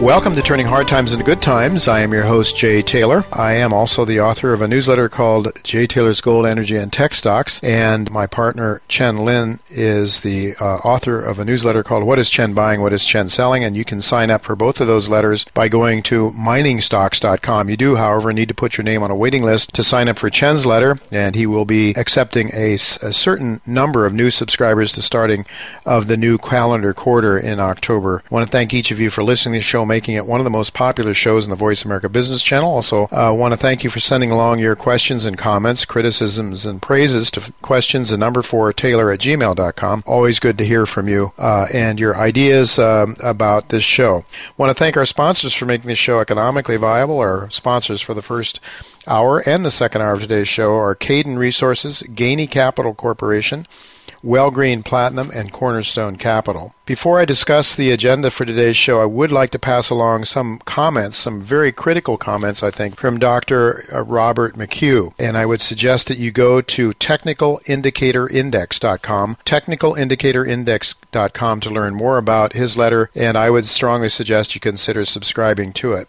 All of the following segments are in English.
Welcome to Turning Hard Times into Good Times. I am your host, Jay Taylor. I am also the author of a newsletter called Jay Taylor's Gold, Energy, and Tech Stocks. And my partner, Chen Lin, is the uh, author of a newsletter called What is Chen Buying, What is Chen Selling? And you can sign up for both of those letters by going to miningstocks.com. You do, however, need to put your name on a waiting list to sign up for Chen's letter, and he will be accepting a, a certain number of new subscribers to starting of the new calendar quarter in October. I want to thank each of you for listening to the show making it one of the most popular shows in the Voice America Business Channel. Also, uh, want to thank you for sending along your questions and comments, criticisms, and praises to questions the number four Taylor at gmail.com. Always good to hear from you uh, and your ideas um, about this show. want to thank our sponsors for making this show economically viable. Our sponsors for the first hour and the second hour of today's show are Cayden Resources, Gainey Capital Corporation, Wellgreen Platinum, and Cornerstone Capital. Before I discuss the agenda for today's show, I would like to pass along some comments, some very critical comments, I think, from Dr. Uh, Robert McHugh. And I would suggest that you go to technicalindicatorindex.com, technicalindicatorindex.com to learn more about his letter, and I would strongly suggest you consider subscribing to it.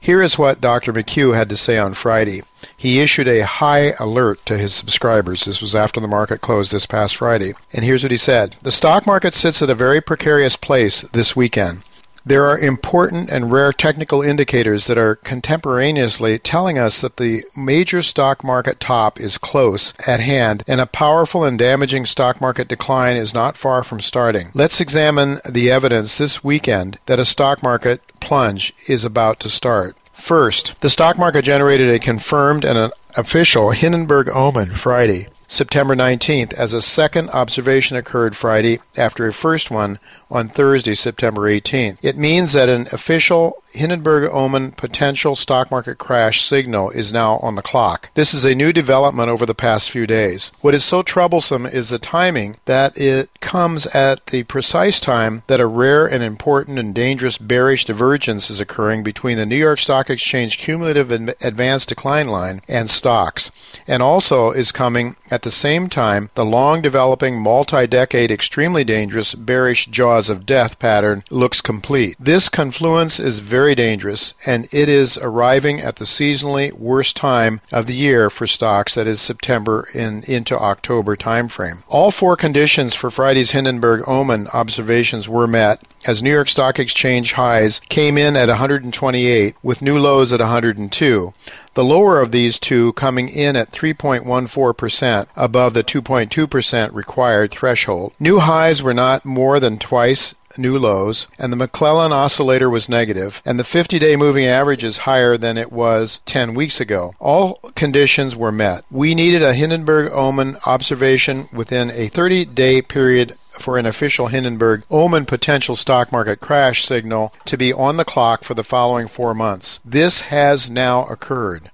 Here is what Dr. McHugh had to say on Friday. He issued a high alert to his subscribers. This was after the market closed this past Friday. And here's what he said The stock market sits at a very precarious place this weekend. There are important and rare technical indicators that are contemporaneously telling us that the major stock market top is close at hand and a powerful and damaging stock market decline is not far from starting. Let's examine the evidence this weekend that a stock market plunge is about to start. First, the stock market generated a confirmed and an official Hindenburg omen Friday. September 19th, as a second observation occurred Friday after a first one on Thursday, September 18th. It means that an official Hindenburg Omen potential stock market crash signal is now on the clock. This is a new development over the past few days. What is so troublesome is the timing that it comes at the precise time that a rare and important and dangerous bearish divergence is occurring between the New York Stock Exchange cumulative advanced decline line and stocks, and also is coming at the same time the long developing multi decade extremely dangerous bearish jaws of death pattern looks complete. This confluence is very dangerous, and it is arriving at the seasonally worst time of the year for stocks, that is September in, into October timeframe. All four conditions for Friday's Hindenburg Omen observations were met as New York Stock Exchange highs came in at 128 with new lows at 102 the lower of these two coming in at 3.14% above the 2.2% required threshold. New highs were not more than twice new lows, and the McClellan oscillator was negative, and the 50 day moving average is higher than it was 10 weeks ago. All conditions were met. We needed a Hindenburg Omen observation within a 30 day period for an official Hindenburg Omen potential stock market crash signal to be on the clock for the following four months. This has now occurred.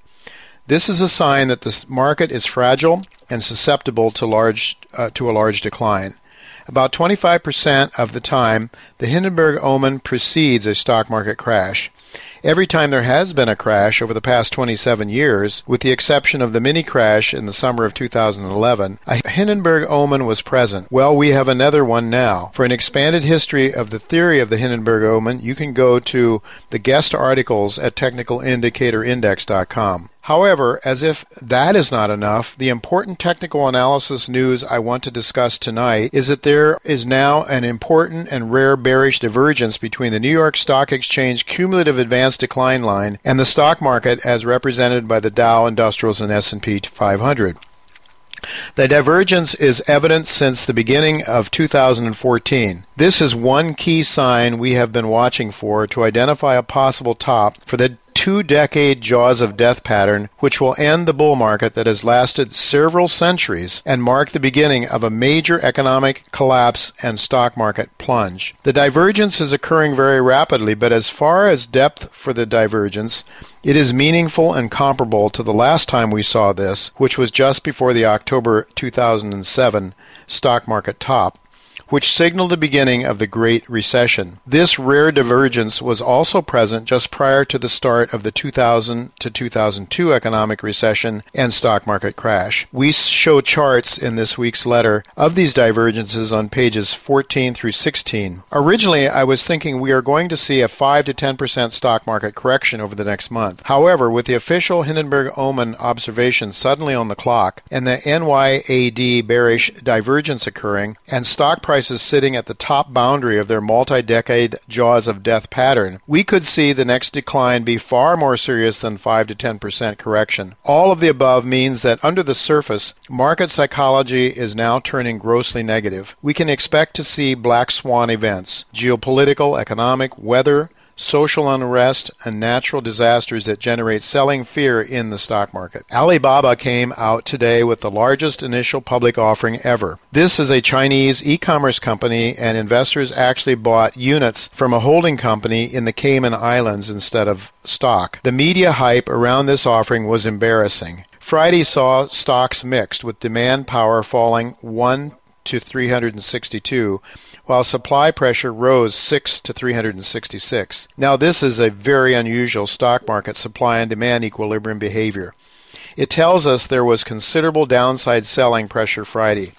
This is a sign that the market is fragile and susceptible to large uh, to a large decline. About 25% of the time, the Hindenburg omen precedes a stock market crash. Every time there has been a crash over the past 27 years, with the exception of the mini crash in the summer of 2011, a Hindenburg omen was present. Well, we have another one now. For an expanded history of the theory of the Hindenburg omen, you can go to the guest articles at technicalindicatorindex.com. However, as if that is not enough, the important technical analysis news I want to discuss tonight is that there is now an important and rare bearish divergence between the New York Stock Exchange cumulative decline line and the stock market as represented by the Dow Industrials and S&P 500. The divergence is evident since the beginning of 2014. This is one key sign we have been watching for to identify a possible top for the two decade jaws of death pattern, which will end the bull market that has lasted several centuries and mark the beginning of a major economic collapse and stock market plunge. The divergence is occurring very rapidly, but as far as depth for the divergence, it is meaningful and comparable to the last time we saw this, which was just before the October 2007 stock market top which signaled the beginning of the Great Recession. This rare divergence was also present just prior to the start of the 2000 to 2002 economic recession and stock market crash. We show charts in this week's letter of these divergences on pages 14 through 16. Originally, I was thinking we are going to see a 5 to 10% stock market correction over the next month. However, with the official Hindenburg Omen observation suddenly on the clock and the NYAD bearish divergence occurring and stock prices prices sitting at the top boundary of their multi decade jaws of death pattern, we could see the next decline be far more serious than 5 to 10% correction. All of the above means that under the surface, market psychology is now turning grossly negative. We can expect to see black swan events, geopolitical, economic, weather, social unrest, and natural disasters that generate selling fear in the stock market. Alibaba came out today with the largest initial public offering ever. This is a Chinese e commerce company, and investors actually bought units from a holding company in the Cayman Islands instead of stock. The media hype around this offering was embarrassing. Friday saw stocks mixed, with demand power falling 1 to 362 while supply pressure rose 6 to 366. Now, this is a very unusual stock market supply and demand equilibrium behavior. It tells us there was considerable downside selling pressure Friday.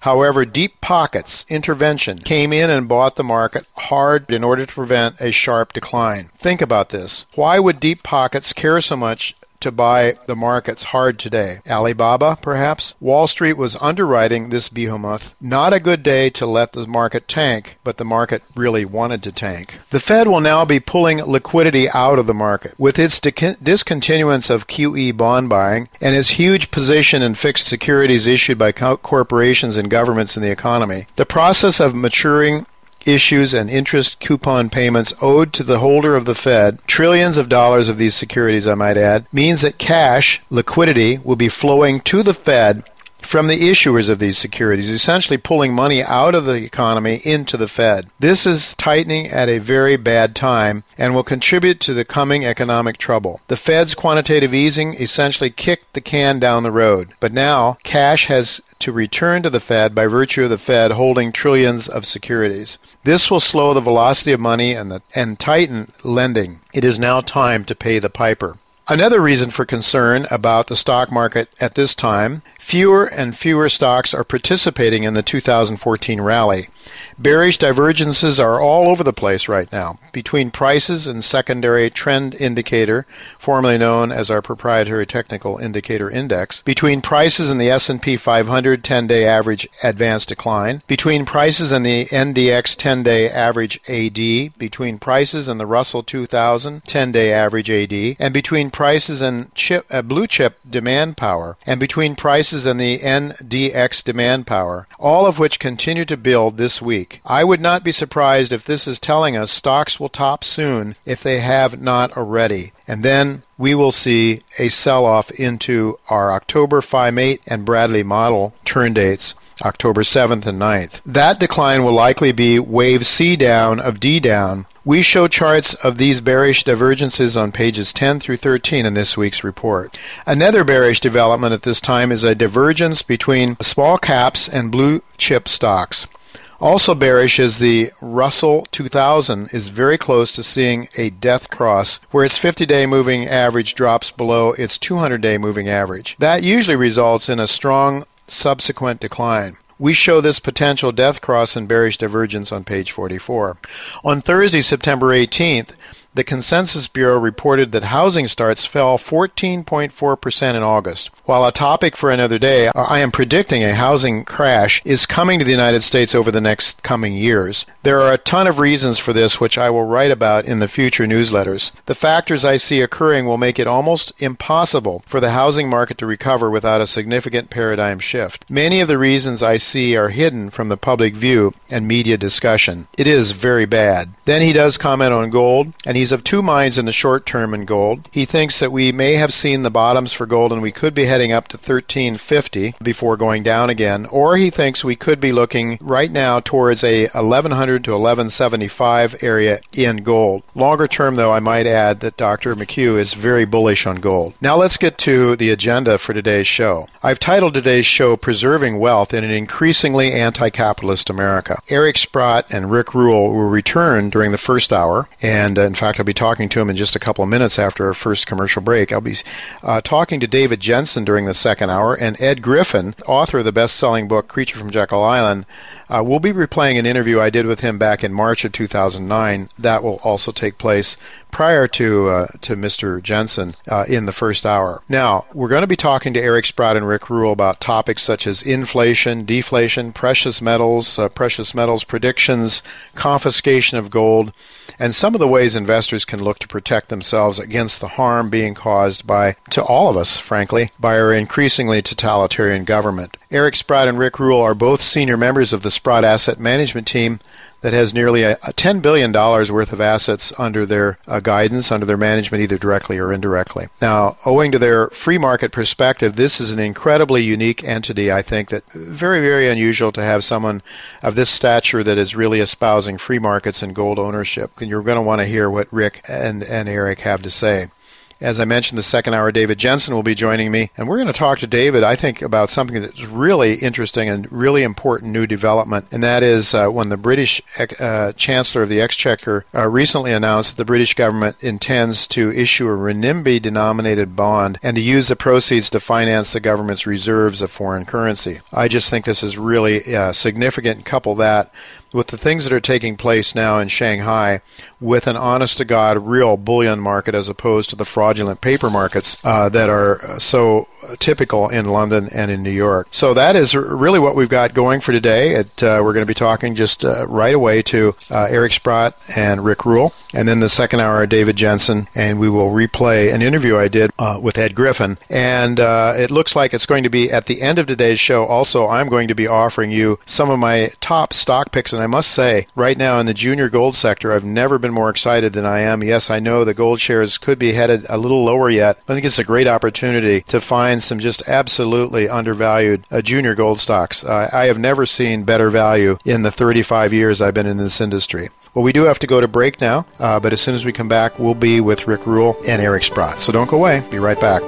However, deep pockets intervention came in and bought the market hard in order to prevent a sharp decline. Think about this. Why would deep pockets care so much to buy the markets hard today. Alibaba, perhaps? Wall Street was underwriting this behemoth. Not a good day to let the market tank, but the market really wanted to tank. The Fed will now be pulling liquidity out of the market. With its discontinuance of QE bond buying and its huge position in fixed securities issued by corporations and governments in the economy, the process of maturing issues and interest coupon payments owed to the holder of the Fed, trillions of dollars of these securities, I might add, means that cash, liquidity, will be flowing to the Fed from the issuers of these securities, essentially pulling money out of the economy into the Fed. This is tightening at a very bad time and will contribute to the coming economic trouble. The Fed's quantitative easing essentially kicked the can down the road, but now cash has to return to the Fed by virtue of the Fed holding trillions of securities. This will slow the velocity of money and, the, and tighten lending. It is now time to pay the piper. Another reason for concern about the stock market at this time fewer and fewer stocks are participating in the 2014 rally. Bearish divergences are all over the place right now between prices and secondary trend indicator, formerly known as our proprietary technical indicator index, between prices and the S&P 500 10-day average advanced decline, between prices and the NDX 10-day average AD, between prices and the Russell 2000 10-day average AD, and between prices and chip, uh, blue chip demand power, and between prices and the NDX demand power, all of which continue to build this week. I would not be surprised if this is telling us stocks will top soon if they have not already. And then we will see a sell off into our October Phi Mate and Bradley model turn dates. October 7th and 9th. That decline will likely be wave C down of D down. We show charts of these bearish divergences on pages 10 through 13 in this week's report. Another bearish development at this time is a divergence between small caps and blue chip stocks. Also bearish is the Russell 2000 is very close to seeing a death cross where its 50-day moving average drops below its 200-day moving average. That usually results in a strong subsequent decline. We show this potential death cross and bearish divergence on page 44. On Thursday, September 18th, the Consensus Bureau reported that housing starts fell 14.4% in August. While a topic for another day, I am predicting a housing crash is coming to the United States over the next coming years. There are a ton of reasons for this, which I will write about in the future newsletters. The factors I see occurring will make it almost impossible for the housing market to recover without a significant paradigm shift. Many of the reasons I see are hidden from the public view and media discussion. It is very bad. Then he does comment on gold, and he's He's of two minds in the short term in gold. He thinks that we may have seen the bottoms for gold and we could be heading up to 1350 before going down again, or he thinks we could be looking right now towards a 1100 to 1175 area in gold. Longer term, though, I might add that Dr. McHugh is very bullish on gold. Now let's get to the agenda for today's show. I've titled today's show Preserving Wealth in an Increasingly Anti Capitalist America. Eric Sprott and Rick Rule will return during the first hour, and uh, in fact, I'll be talking to him in just a couple of minutes after our first commercial break. I'll be uh, talking to David Jensen during the second hour, and Ed Griffin, author of the best selling book Creature from Jekyll Island. Uh, we'll be replaying an interview I did with him back in March of 2009. That will also take place prior to uh, to Mr. Jensen uh, in the first hour. Now we're going to be talking to Eric Sprott and Rick Rule about topics such as inflation, deflation, precious metals, uh, precious metals predictions, confiscation of gold and some of the ways investors can look to protect themselves against the harm being caused by, to all of us, frankly, by our increasingly totalitarian government. Eric Sprott and Rick Rule are both senior members of the Sprott Asset Management Team that has nearly a, a $10 billion worth of assets under their uh, guidance, under their management, either directly or indirectly. Now, owing to their free market perspective, this is an incredibly unique entity, I think, that very, very unusual to have someone of this stature that is really espousing free markets and gold ownership. And you're going to want to hear what Rick and, and Eric have to say. As I mentioned, the second hour, David Jensen will be joining me, and we're going to talk to David, I think, about something that's really interesting and really important new development, and that is uh, when the British uh, Chancellor of the Exchequer uh, recently announced that the British government intends to issue a renminbi denominated bond and to use the proceeds to finance the government's reserves of foreign currency. I just think this is really uh, significant. Couple that with the things that are taking place now in Shanghai with an honest to God real bullion market as opposed to the fraudulent paper markets uh, that are so typical in London and in New York. So that is really what we've got going for today. It, uh, we're going to be talking just uh, right away to uh, Eric Sprott and Rick Rule, and then the second hour, David Jensen, and we will replay an interview I did uh, with Ed Griffin. And uh, it looks like it's going to be at the end of today's show. Also, I'm going to be offering you some of my top stock picks, and I must say, right now in the junior gold sector, I've never been more excited than I am. Yes, I know the gold shares could be headed a little lower yet. I think it's a great opportunity to find some just absolutely undervalued uh, junior gold stocks. Uh, I have never seen better value in the 35 years I've been in this industry. Well, we do have to go to break now, uh, but as soon as we come back, we'll be with Rick Rule and Eric Sprott. So don't go away. Be right back.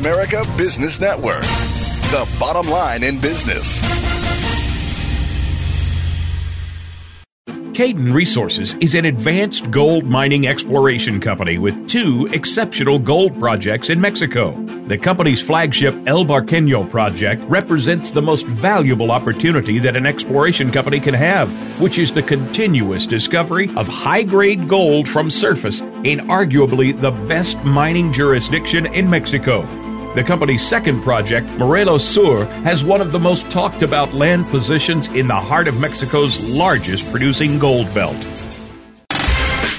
America Business Network, the bottom line in business. Cayden Resources is an advanced gold mining exploration company with two exceptional gold projects in Mexico. The company's flagship El Barqueño project represents the most valuable opportunity that an exploration company can have, which is the continuous discovery of high grade gold from surface in arguably the best mining jurisdiction in Mexico. The company's second project, Morelos Sur, has one of the most talked about land positions in the heart of Mexico's largest producing gold belt.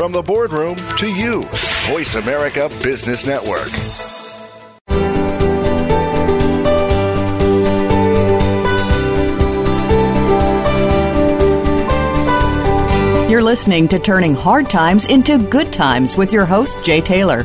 From the boardroom to you, Voice America Business Network. You're listening to Turning Hard Times into Good Times with your host, Jay Taylor.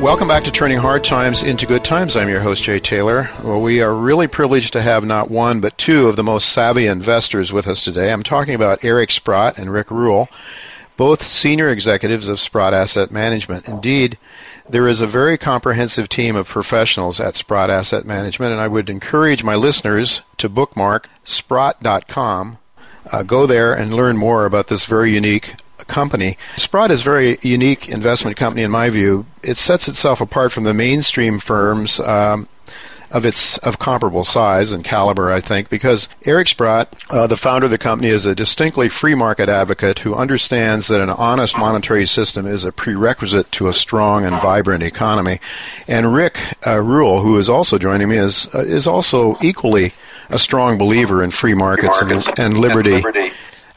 Welcome back to Turning Hard Times into Good Times. I'm your host, Jay Taylor. Well, we are really privileged to have not one, but two of the most savvy investors with us today. I'm talking about Eric Sprott and Rick Rule, both senior executives of Sprott Asset Management. Indeed, there is a very comprehensive team of professionals at Sprott Asset Management, and I would encourage my listeners to bookmark sprott.com. Uh, go there and learn more about this very unique company. Sprott is a very unique investment company in my view. It sets itself apart from the mainstream firms um, of its of comparable size and caliber, I think, because Eric Sprott, uh, the founder of the company, is a distinctly free market advocate who understands that an honest monetary system is a prerequisite to a strong and vibrant economy. And Rick uh, Rule, who is also joining me, is uh, is also equally a strong believer in free markets, free markets and, and, liberty. And liberty.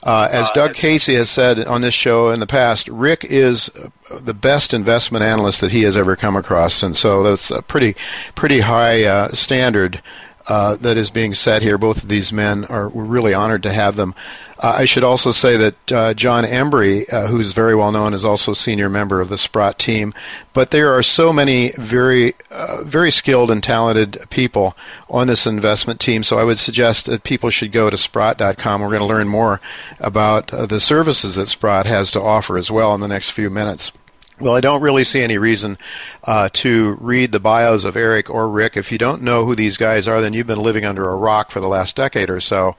Uh, as Doug Casey has said on this show in the past, Rick is the best investment analyst that he has ever come across, and so that's a pretty, pretty high uh, standard uh, that is being set here. Both of these men are we're really honored to have them. Uh, I should also say that uh, John Embry, uh, who's very well known, is also senior member of the Sprott team. But there are so many very, uh, very skilled and talented people on this investment team. So I would suggest that people should go to Sprott.com. We're going to learn more about the services that Sprott has to offer as well in the next few minutes. Well, I don't really see any reason uh, to read the bios of Eric or Rick. If you don't know who these guys are, then you've been living under a rock for the last decade or so.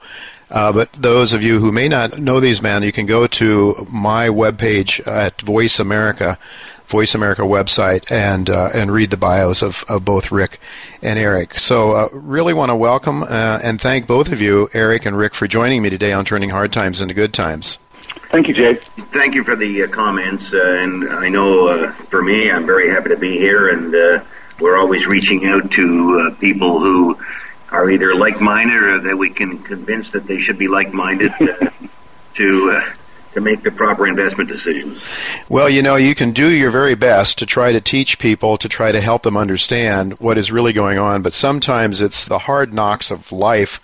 Uh, but those of you who may not know these men, you can go to my webpage at Voice America, Voice America website, and uh, and read the bios of, of both Rick and Eric. So, uh, really want to welcome uh, and thank both of you, Eric and Rick, for joining me today on Turning Hard Times into Good Times. Thank you, Jay. Thank you for the uh, comments. Uh, and I know uh, for me, I'm very happy to be here, and uh, we're always reaching out to uh, people who are either like-minded or that we can convince that they should be like-minded uh, to to make the proper investment decisions. Well, you know, you can do your very best to try to teach people, to try to help them understand what is really going on, but sometimes it's the hard knocks of life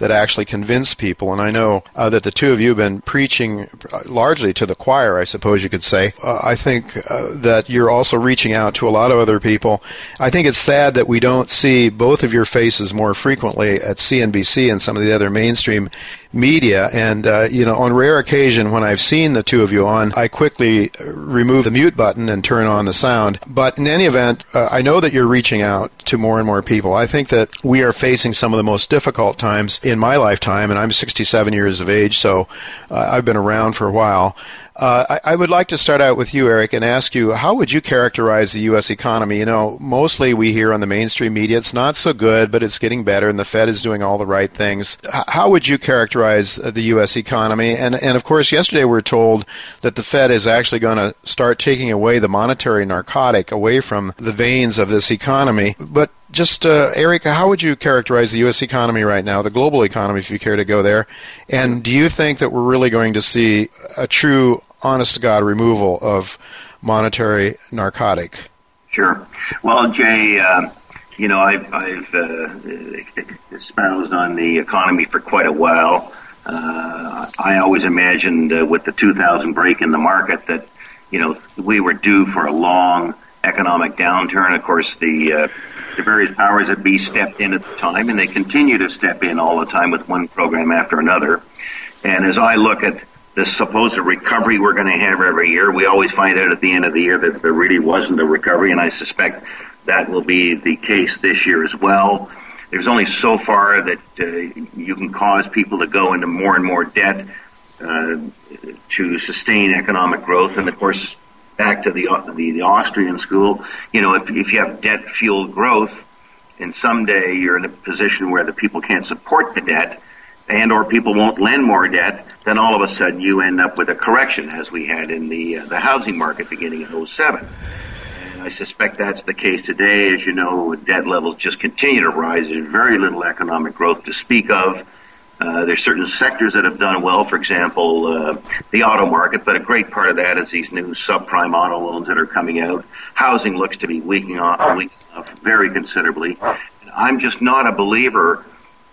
that actually convince people. And I know uh, that the two of you have been preaching uh, largely to the choir, I suppose you could say. Uh, I think uh, that you're also reaching out to a lot of other people. I think it's sad that we don't see both of your faces more frequently at CNBC and some of the other mainstream media. And, uh, you know, on rare occasion when I've seen the two of you on, I quickly remove the mute button and turn on the sound. But in any event, uh, I know that you're reaching out to more and more people. I think that we are facing some of the most difficult times in my lifetime, and I'm 67 years of age, so uh, I've been around for a while. Uh, I, I, would like to start out with you, Eric, and ask you how would you characterize the U.S. economy? You know, mostly we hear on the mainstream media it's not so good, but it's getting better, and the Fed is doing all the right things. H- how would you characterize uh, the U.S. economy? And and of course, yesterday we are told that the Fed is actually going to start taking away the monetary narcotic away from the veins of this economy. But just uh, Eric, how would you characterize the U.S. economy right now, the global economy, if you care to go there? And do you think that we're really going to see a true, honest to God removal of monetary narcotic? Sure. Well, Jay, uh, you know, I've, I've uh, espoused on the economy for quite a while. Uh, I always imagined uh, with the 2000 break in the market that, you know, we were due for a long economic downturn. Of course, the uh, the various powers that be stepped in at the time, and they continue to step in all the time with one program after another. And as I look at the supposed recovery we're going to have every year, we always find out at the end of the year that there really wasn't a recovery, and I suspect that will be the case this year as well. There's only so far that uh, you can cause people to go into more and more debt uh, to sustain economic growth, and of course, back to the, the, the Austrian school, you know, if, if you have debt fueled growth, and someday you're in a position where the people can't support the debt, and or people won't lend more debt, then all of a sudden you end up with a correction, as we had in the uh, the housing market beginning in 07. And I suspect that's the case today. As you know, debt levels just continue to rise. There's very little economic growth to speak of. Uh, there's certain sectors that have done well, for example, uh, the auto market, but a great part of that is these new subprime auto loans that are coming out. Housing looks to be weakening off, weakening off very considerably. I'm just not a believer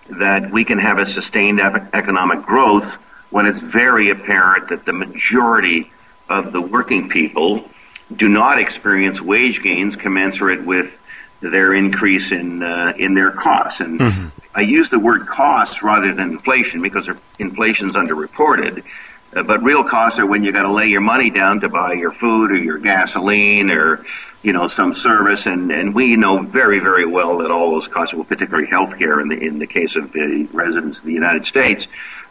that we can have a sustained economic growth when it's very apparent that the majority of the working people do not experience wage gains commensurate with their increase in uh, in their costs. And mm-hmm. I use the word costs rather than inflation because inflation's underreported. Uh, but real costs are when you got to lay your money down to buy your food or your gasoline or you know some service. And and we know very very well that all those costs, well, particularly healthcare in the in the case of the residents of the United States.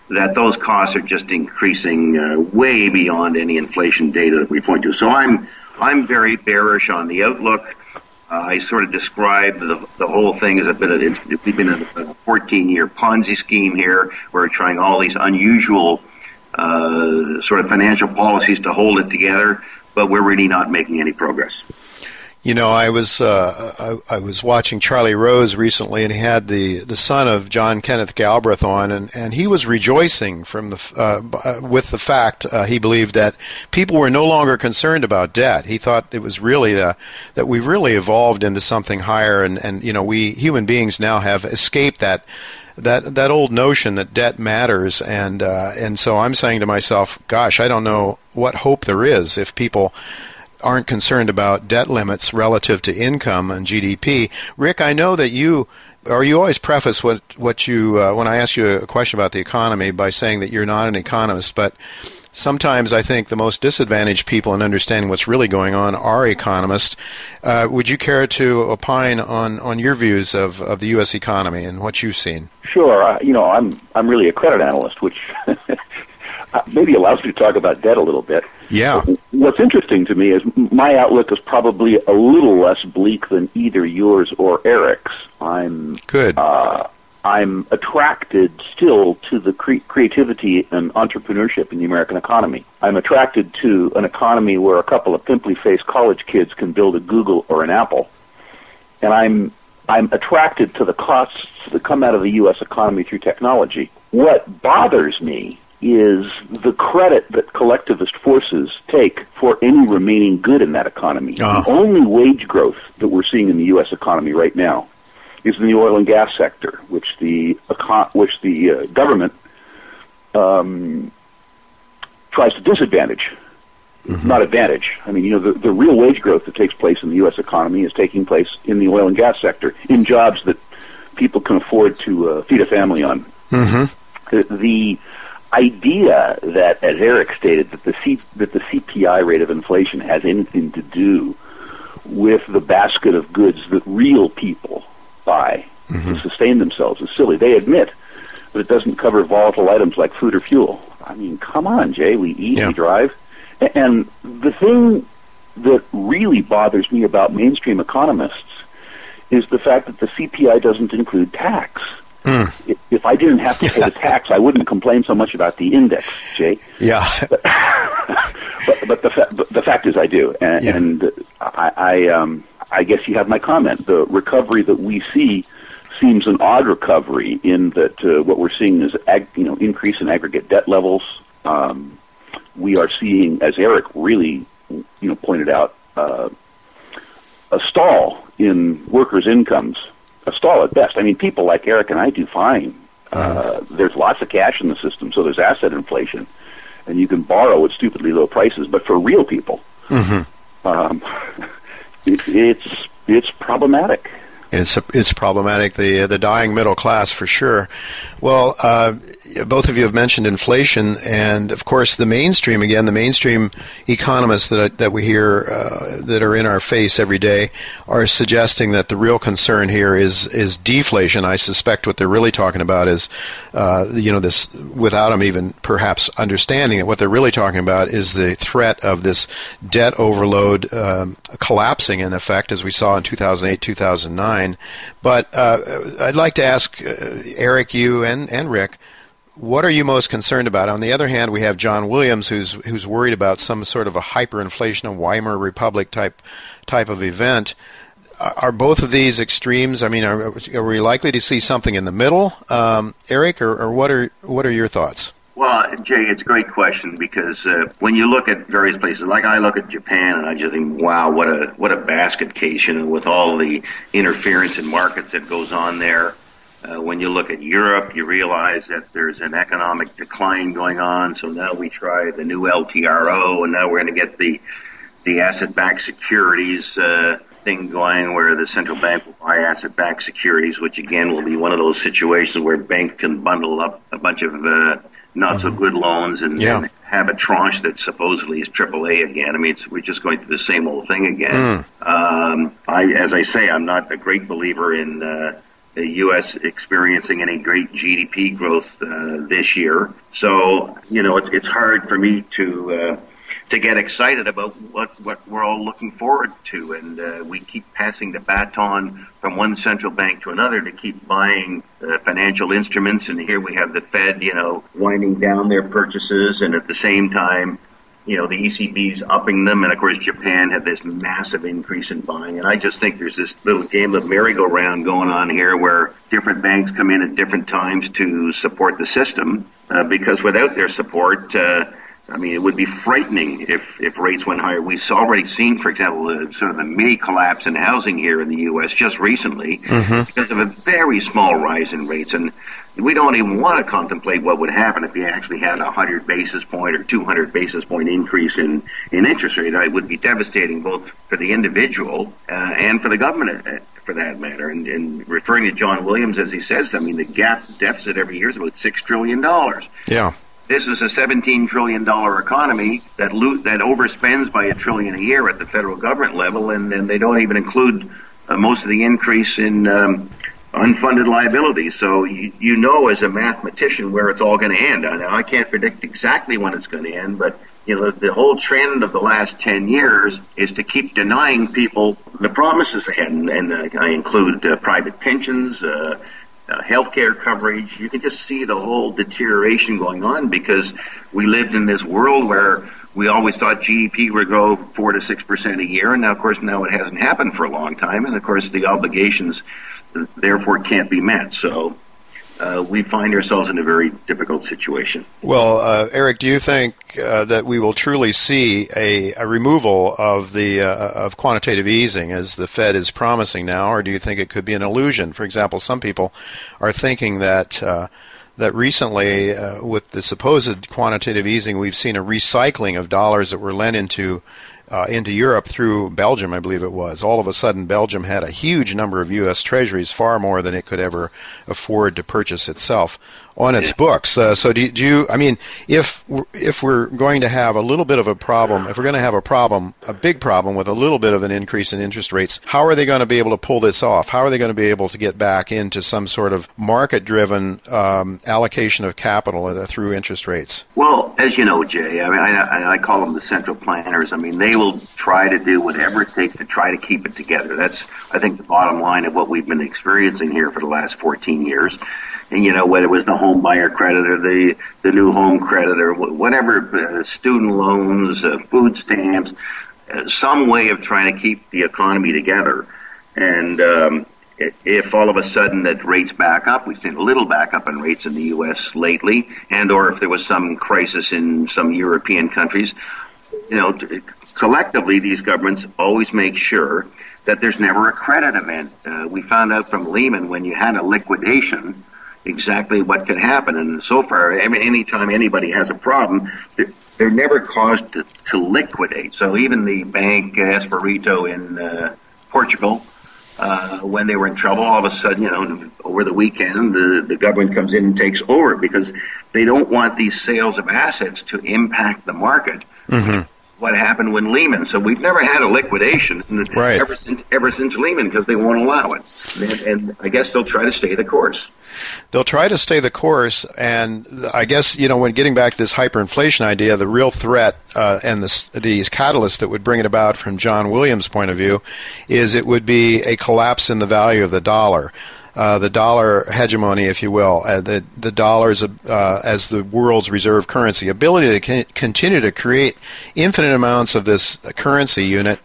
That those costs are just increasing uh, way beyond any inflation data that we point to. So I'm I'm very bearish on the outlook. Uh, I sort of described the, the whole thing as a bit of we've been in a 14 year Ponzi scheme here. Where we're trying all these unusual uh, sort of financial policies to hold it together, but we're really not making any progress. You know, I was uh, I, I, was watching Charlie Rose recently, and he had the, the son of John Kenneth Galbraith on, and, and he was rejoicing from the uh, uh, with the fact uh, he believed that people were no longer concerned about debt. He thought it was really uh, that we've really evolved into something higher, and, and you know we human beings now have escaped that that that old notion that debt matters, and uh, and so I'm saying to myself, gosh, I don't know what hope there is if people aren't concerned about debt limits relative to income and GDP. Rick, I know that you or you always preface what what you uh, when I ask you a question about the economy by saying that you're not an economist, but sometimes I think the most disadvantaged people in understanding what's really going on are economists. Uh, would you care to opine on, on your views of, of the U.S. economy and what you've seen? Sure. Uh, you know, I'm I'm really a credit analyst, which maybe allows me to talk about debt a little bit. Yeah. What's interesting to me is my outlook is probably a little less bleak than either yours or Eric's. I'm good. Uh, I'm attracted still to the cre- creativity and entrepreneurship in the American economy. I'm attracted to an economy where a couple of pimply-faced college kids can build a Google or an Apple, and I'm I'm attracted to the costs that come out of the U.S. economy through technology. What bothers me is the credit that collectivist forces take for any remaining good in that economy. Uh. The only wage growth that we're seeing in the U.S. economy right now is in the oil and gas sector, which the which the uh, government um, tries to disadvantage, mm-hmm. not advantage. I mean, you know, the, the real wage growth that takes place in the U.S. economy is taking place in the oil and gas sector, in jobs that people can afford to uh, feed a family on. Mm-hmm. The, the idea that, as Eric stated, that the C, that the CPI rate of inflation has anything to do with the basket of goods that real people buy mm-hmm. to sustain themselves is silly. They admit that it doesn't cover volatile items like food or fuel. I mean, come on, Jay. We eat, yeah. we drive, and the thing that really bothers me about mainstream economists is the fact that the CPI doesn't include tax. Mm. If I didn't have to pay the tax, I wouldn't complain so much about the index, Jay. Yeah. But, but, but the fa- but the fact is, I do, and, yeah. and I I, um, I guess you have my comment. The recovery that we see seems an odd recovery in that uh, what we're seeing is ag- you know increase in aggregate debt levels. Um, we are seeing, as Eric really you know pointed out, uh, a stall in workers' incomes a stall at best. I mean, people like Eric and I do fine. Uh, there's lots of cash in the system, so there's asset inflation, and you can borrow at stupidly low prices. But for real people, mm-hmm. um, it's it's problematic. It's it's problematic the the dying middle class for sure. Well, uh, both of you have mentioned inflation, and of course, the mainstream again, the mainstream economists that that we hear uh, that are in our face every day are suggesting that the real concern here is is deflation. I suspect what they're really talking about is, uh, you know, this without them even perhaps understanding it. What they're really talking about is the threat of this debt overload um, collapsing in effect, as we saw in 2008, 2009. But uh, I'd like to ask uh, Eric, you and and Rick what are you most concerned about? On the other hand, we have John Williams, who's who's worried about some sort of a hyperinflation, a Weimar Republic type type of event. Are both of these extremes? I mean, are, are we likely to see something in the middle, um, Eric, or, or, what are what are your thoughts? Well, Jay, it's a great question because uh, when you look at various places, like I look at Japan, and I just think, wow, what a what a basket case, you know, with all the interference in markets that goes on there. Uh, when you look at Europe, you realize that there's an economic decline going on. So now we try the new LTRO, and now we're going to get the the asset-backed securities uh, thing going, where the central bank will buy asset-backed securities, which again will be one of those situations where bank can bundle up a bunch of uh, not so good loans and, yeah. and, have a tranche that supposedly is AAA again. I mean, we're just going through the same old thing again. Mm. Um, I, as I say, I'm not a great believer in. Uh, the U.S. experiencing any great GDP growth uh, this year. So, you know, it, it's hard for me to uh, to get excited about what what we're all looking forward to, and uh, we keep passing the baton from one central bank to another to keep buying uh, financial instruments. And here we have the Fed, you know, winding down their purchases, and at the same time, you know, the ECB's upping them, and of course Japan had this massive increase in buying. And I just think there's this little game of merry-go-round going on here where different banks come in at different times to support the system, uh, because without their support, uh, I mean, it would be frightening if, if rates went higher. We've already seen, for example, uh, sort of the mini collapse in housing here in the U.S. just recently mm-hmm. because of a very small rise in rates. And we don't even want to contemplate what would happen if you actually had a 100 basis point or 200 basis point increase in, in interest rate. It would be devastating both for the individual uh, and for the government uh, for that matter. And, and referring to John Williams, as he says, I mean, the GAAP deficit every year is about $6 trillion. Yeah. This is a $17 trillion economy that lo- that overspends by a trillion a year at the federal government level, and, and they don't even include uh, most of the increase in um, unfunded liabilities. So you, you know as a mathematician where it's all going to end. Now I can't predict exactly when it's going to end, but you know the whole trend of the last 10 years is to keep denying people the promises ahead, and, and uh, I include uh, private pensions. Uh, uh, healthcare coverage. You can just see the whole deterioration going on because we lived in this world where we always thought GDP would grow four to six percent a year, and now, of course, now it hasn't happened for a long time, and of course, the obligations therefore can't be met. So uh, we find ourselves in a very difficult situation. Well, uh, Eric, do you think uh, that we will truly see a, a removal of the uh, of quantitative easing as the Fed is promising now, or do you think it could be an illusion? For example, some people are thinking that uh, that recently, uh, with the supposed quantitative easing, we've seen a recycling of dollars that were lent into uh, into Europe through Belgium, I believe it was. All of a sudden, Belgium had a huge number of U.S. treasuries, far more than it could ever afford to purchase itself on its books. Uh, so do, do, you? I mean, if if we're going to have a little bit of a problem, if we're going to have a problem, a big problem with a little bit of an increase in interest rates, how are they going to be able to pull this off? How are they going to be able to get back into some sort of market-driven um, allocation of capital uh, through interest rates? Well, as you know, Jay, I mean, I, I call them the central planners. I mean, they will try to do whatever it takes to try to keep it together. That's, I think, the bottom line of what we've been experiencing here for the last 14 years you know whether it was the home buyer credit or the the new home credit or whatever, uh, student loans, uh, food stamps, uh, some way of trying to keep the economy together. And um, if all of a sudden that rates back up, we've seen a little back up in rates in the U.S. lately, and or if there was some crisis in some European countries, you know, collectively these governments always make sure that there's never a credit event. Uh, we found out from Lehman when you had a liquidation exactly what could happen. And so far, I mean, anytime anybody has a problem, they're never caused to, to liquidate. So even the bank Espírito in uh, Portugal, uh, when they were in trouble, all of a sudden, you know, over the weekend, the, the government comes in and takes over because they don't want these sales of assets to impact the market. Mm-hmm. What happened when Lehman? So we've never had a liquidation right. ever since ever since Lehman because they won't allow it, and, and I guess they'll try to stay the course they'll try to stay the course. And I guess you know when getting back to this hyperinflation idea, the real threat uh, and the, these catalysts that would bring it about from John Williams' point of view is it would be a collapse in the value of the dollar. Uh, the dollar hegemony, if you will, uh, the the dollars uh, as the world's reserve currency, ability to con- continue to create infinite amounts of this currency unit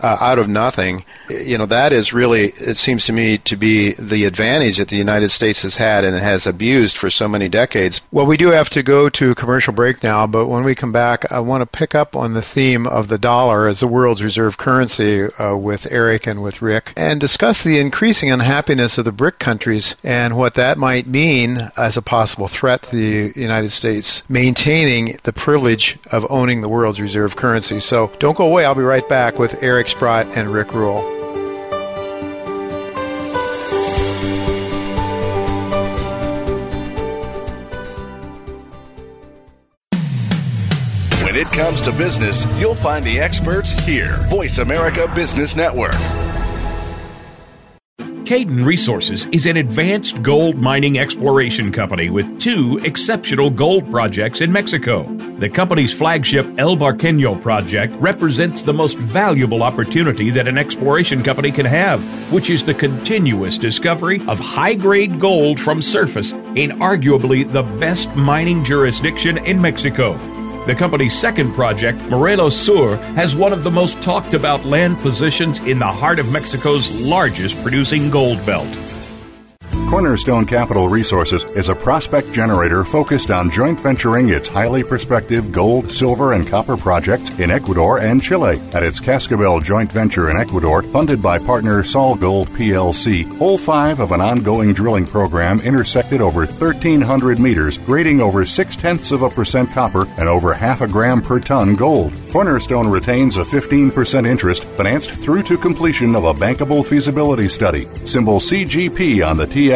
uh, out of nothing, you know, that is really, it seems to me to be the advantage that the United States has had and has abused for so many decades. Well, we do have to go to commercial break now, but when we come back, I want to pick up on the theme of the dollar as the world's reserve currency uh, with Eric and with Rick and discuss the increasing unhappiness of the BRIC countries and what that might mean as a possible threat to the United States maintaining the privilege of owning the world's reserve currency. So don't go away. I'll be right back with Eric Rick Sprott and Rick Rule. When it comes to business, you'll find the experts here. Voice America Business Network. Cayden Resources is an advanced gold mining exploration company with two exceptional gold projects in Mexico. The company's flagship El Barqueño project represents the most valuable opportunity that an exploration company can have, which is the continuous discovery of high grade gold from surface in arguably the best mining jurisdiction in Mexico. The company's second project, Morelos Sur, has one of the most talked about land positions in the heart of Mexico's largest producing gold belt. Cornerstone Capital Resources is a prospect generator focused on joint venturing its highly prospective gold, silver, and copper projects in Ecuador and Chile. At its Cascabel joint venture in Ecuador, funded by partner SolGold PLC, hole 5 of an ongoing drilling program intersected over 1,300 meters, grading over 6 tenths of a percent copper and over half a gram per ton gold. Cornerstone retains a 15% interest financed through to completion of a bankable feasibility study. Symbol CGP on the TS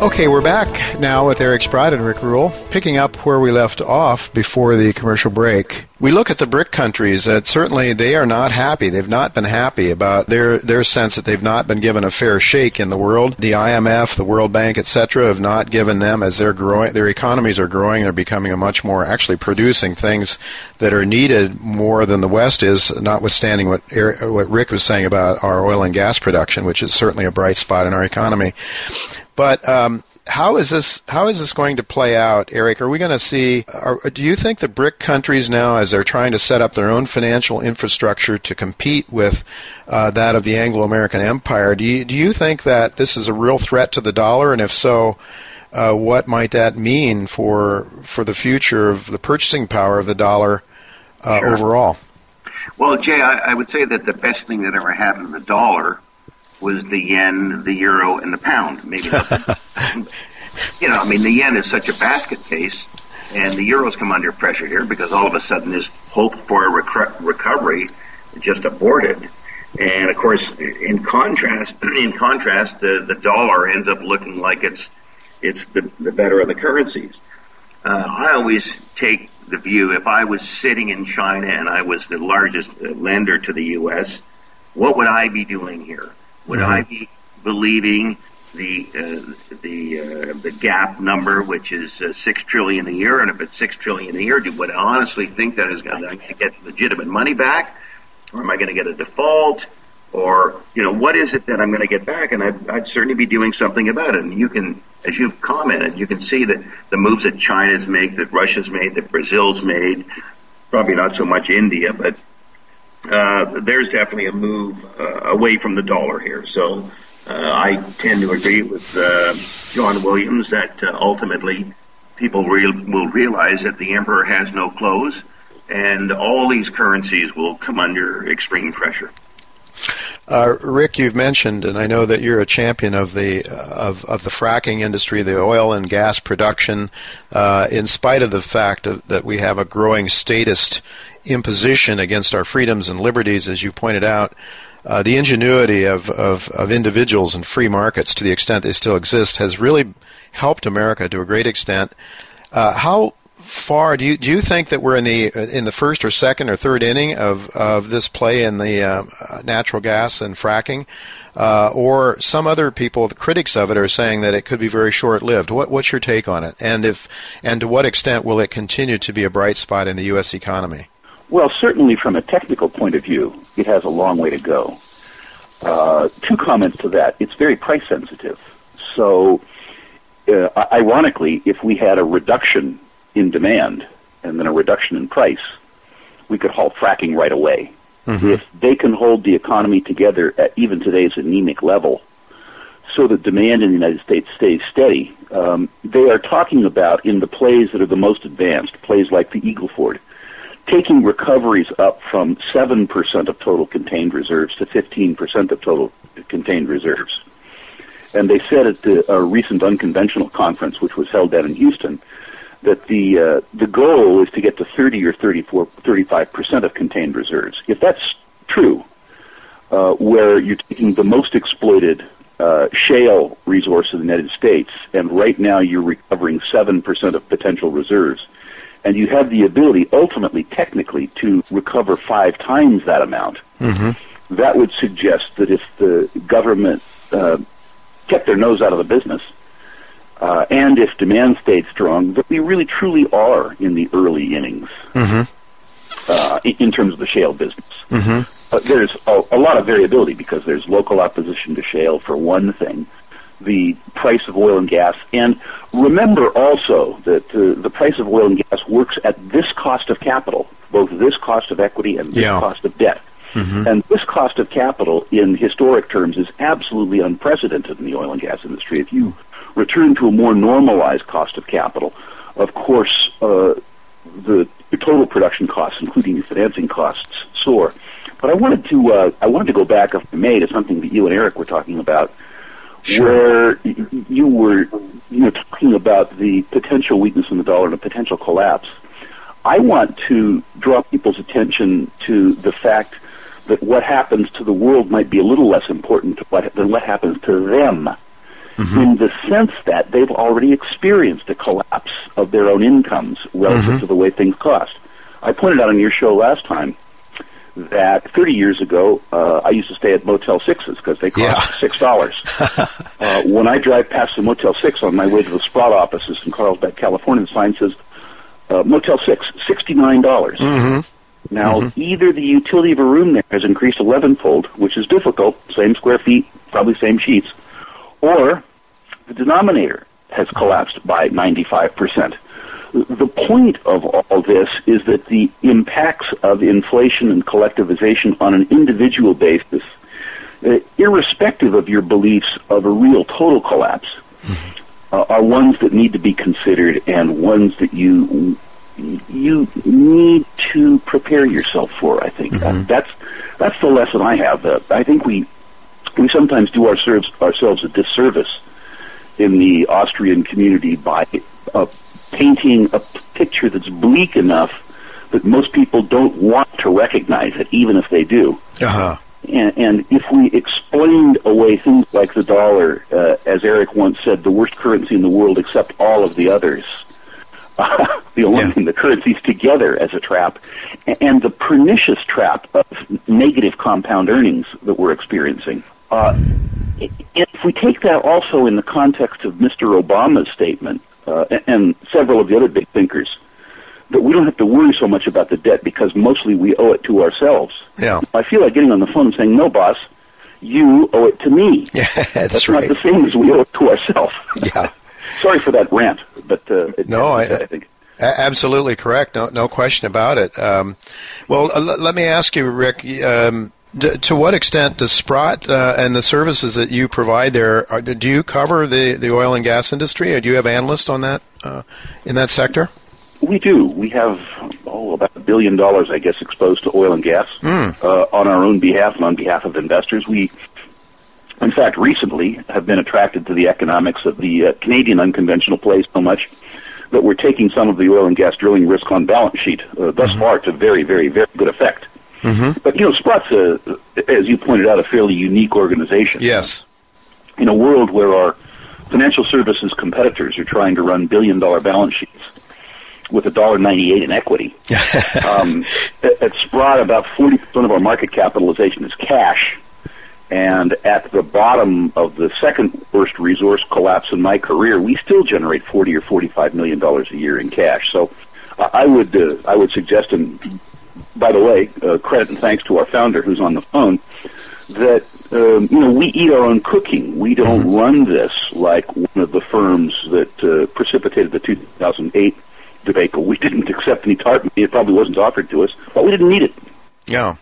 Okay, we're back now with Eric Sprott and Rick Rule, picking up where we left off before the commercial break. We look at the BRIC countries that certainly they are not happy. They've not been happy about their their sense that they've not been given a fair shake in the world. The IMF, the World Bank, etc., have not given them as they're growing. Their economies are growing. They're becoming a much more actually producing things that are needed more than the West is. Notwithstanding what Eric, what Rick was saying about our oil and gas production, which is certainly a bright spot in our economy. But um, how is this? How is this going to play out, Eric? Are we going to see? Are, do you think the BRIC countries now, as they're trying to set up their own financial infrastructure to compete with uh, that of the Anglo-American Empire, do you, do you think that this is a real threat to the dollar? And if so, uh, what might that mean for for the future of the purchasing power of the dollar uh, sure. overall? Well, Jay, I, I would say that the best thing that ever happened to the dollar was the yen, the euro, and the pound. Maybe, you know, I mean, the yen is such a basket case, and the euros come under pressure here because all of a sudden this hope for a rec- recovery just aborted. And of course, in contrast, in contrast, the, the dollar ends up looking like it's it's the, the better of the currencies. Uh, I always take the view if I was sitting in China and I was the largest lender to the U.S., what would I be doing here? Would. I be believing the uh, the uh, the GAAP number, which is uh, six trillion a year, and if it's six trillion a year, do would I honestly think that is going to get legitimate money back, or am I going to get a default? or you know what is it that I'm going to get back, and I'd, I'd, certainly be doing something about it. And you can, as you've commented, you can see that the moves that China's made, that Russia's made, that Brazil's made, probably not so much India, but uh, there's definitely a move uh, away from the dollar here. So uh, I tend to agree with uh, John Williams that uh, ultimately people real, will realize that the emperor has no clothes, and all these currencies will come under extreme pressure. Uh, Rick, you've mentioned, and I know that you're a champion of the uh, of of the fracking industry, the oil and gas production. Uh, in spite of the fact of, that we have a growing statist imposition against our freedoms and liberties, as you pointed out, uh, the ingenuity of, of of individuals and free markets, to the extent they still exist, has really helped America to a great extent. Uh, how far do you do you think that we're in the in the first or second or third inning of of this play in the uh, natural gas and fracking, uh, or some other people, the critics of it, are saying that it could be very short lived. What what's your take on it? And if and to what extent will it continue to be a bright spot in the U.S. economy? Well, certainly from a technical point of view, it has a long way to go. Uh, two comments to that: it's very price sensitive. So, uh, ironically, if we had a reduction in demand and then a reduction in price, we could halt fracking right away. Mm-hmm. If they can hold the economy together at even today's anemic level, so that demand in the United States stays steady, um, they are talking about in the plays that are the most advanced, plays like the Eagle Ford, taking recoveries up from 7% of total contained reserves to 15% of total contained reserves. And they said at the uh, recent unconventional conference, which was held down in Houston, that the uh, the goal is to get to 30 or 34, 35 percent of contained reserves. If that's true, uh, where you're taking the most exploited uh, shale resource of the United States, and right now you're recovering seven percent of potential reserves, and you have the ability, ultimately, technically, to recover five times that amount. Mm-hmm. That would suggest that if the government uh, kept their nose out of the business uh, and if demand stayed strong, that we really truly are in the early innings mm-hmm. uh, in, in, terms of the shale business. Mm-hmm. Uh, there's a, a, lot of variability because there's local opposition to shale for one thing, the price of oil and gas, and remember also that the price of oil and gas works at this cost of capital, both this cost of equity and this yeah. cost of debt. Mm-hmm. And this cost of capital, in historic terms, is absolutely unprecedented in the oil and gas industry. If you return to a more normalized cost of capital, of course, uh, the, the total production costs, including the financing costs, soar. But I wanted to uh, I wanted to go back, if I may, to something that you and Eric were talking about, sure. where you were you know talking about the potential weakness in the dollar and a potential collapse. I want to draw people's attention to the fact that what happens to the world might be a little less important what, than what happens to them mm-hmm. in the sense that they've already experienced a collapse of their own incomes relative mm-hmm. to the way things cost. I pointed out on your show last time that 30 years ago, uh, I used to stay at Motel Sixes because they cost yeah. six dollars. uh, when I drive past the Motel Six on my way to the Sprott offices in Carlsbad, California, the sign says uh, Motel Six, sixty nine dollars. Mm-hmm. Now, mm-hmm. either the utility of a room there has increased elevenfold, which is difficult, same square feet, probably same sheets, or the denominator has collapsed by 95%. The point of all this is that the impacts of inflation and collectivization on an individual basis, uh, irrespective of your beliefs of a real total collapse, uh, are ones that need to be considered and ones that you you need to prepare yourself for. I think mm-hmm. that's that's the lesson I have. Uh, I think we we sometimes do ourselves ourselves a disservice in the Austrian community by uh, painting a picture that's bleak enough that most people don't want to recognize it, even if they do. Uh-huh. And, and if we explained away things like the dollar, uh, as Eric once said, the worst currency in the world except all of the others, uh, the oil and the currencies together as a trap, and the pernicious trap of negative compound earnings that we're experiencing. Uh, if we take that also in the context of Mr. Obama's statement uh, and several of the other big thinkers, that we don't have to worry so much about the debt because mostly we owe it to ourselves. Yeah. I feel like getting on the phone and saying, "No, boss, you owe it to me." Yeah, that's, that's right. not the same as we owe it to ourselves. Yeah. Sorry for that rant, but uh, it, No, I- I think. Absolutely correct. No, no question about it. Um, well, uh, l- let me ask you, Rick. Um, d- to what extent does Sprott uh, and the services that you provide there, are, do you cover the, the oil and gas industry, or do you have analysts on that uh, in that sector? We do. We have oh about a billion dollars, I guess, exposed to oil and gas uh, on our own behalf and on behalf of investors. We, in fact, recently have been attracted to the economics of the uh, Canadian unconventional plays so much that we're taking some of the oil and gas drilling risk on balance sheet. Uh, thus far, to very, very, very good effect. Mm-hmm. But you know, Sprott's, a, as you pointed out, a fairly unique organization Yes. in a world where our financial services competitors are trying to run billion dollar balance sheets with a dollar ninety eight in equity. um, at, at Sprott, about forty percent of our market capitalization is cash, and at the bottom of the second worst resource collapse in my career, we still generate forty or forty five million dollars a year in cash. So, uh, I would uh, I would suggest, and by the way, uh, credit and thanks to our founder who's on the phone, that um, you know we eat our own cooking. We don't run this like one of the firms that uh, precipitated the 2008 debacle. We didn't accept any TARP. It probably wasn't offered to us, but we didn't need it. Yeah.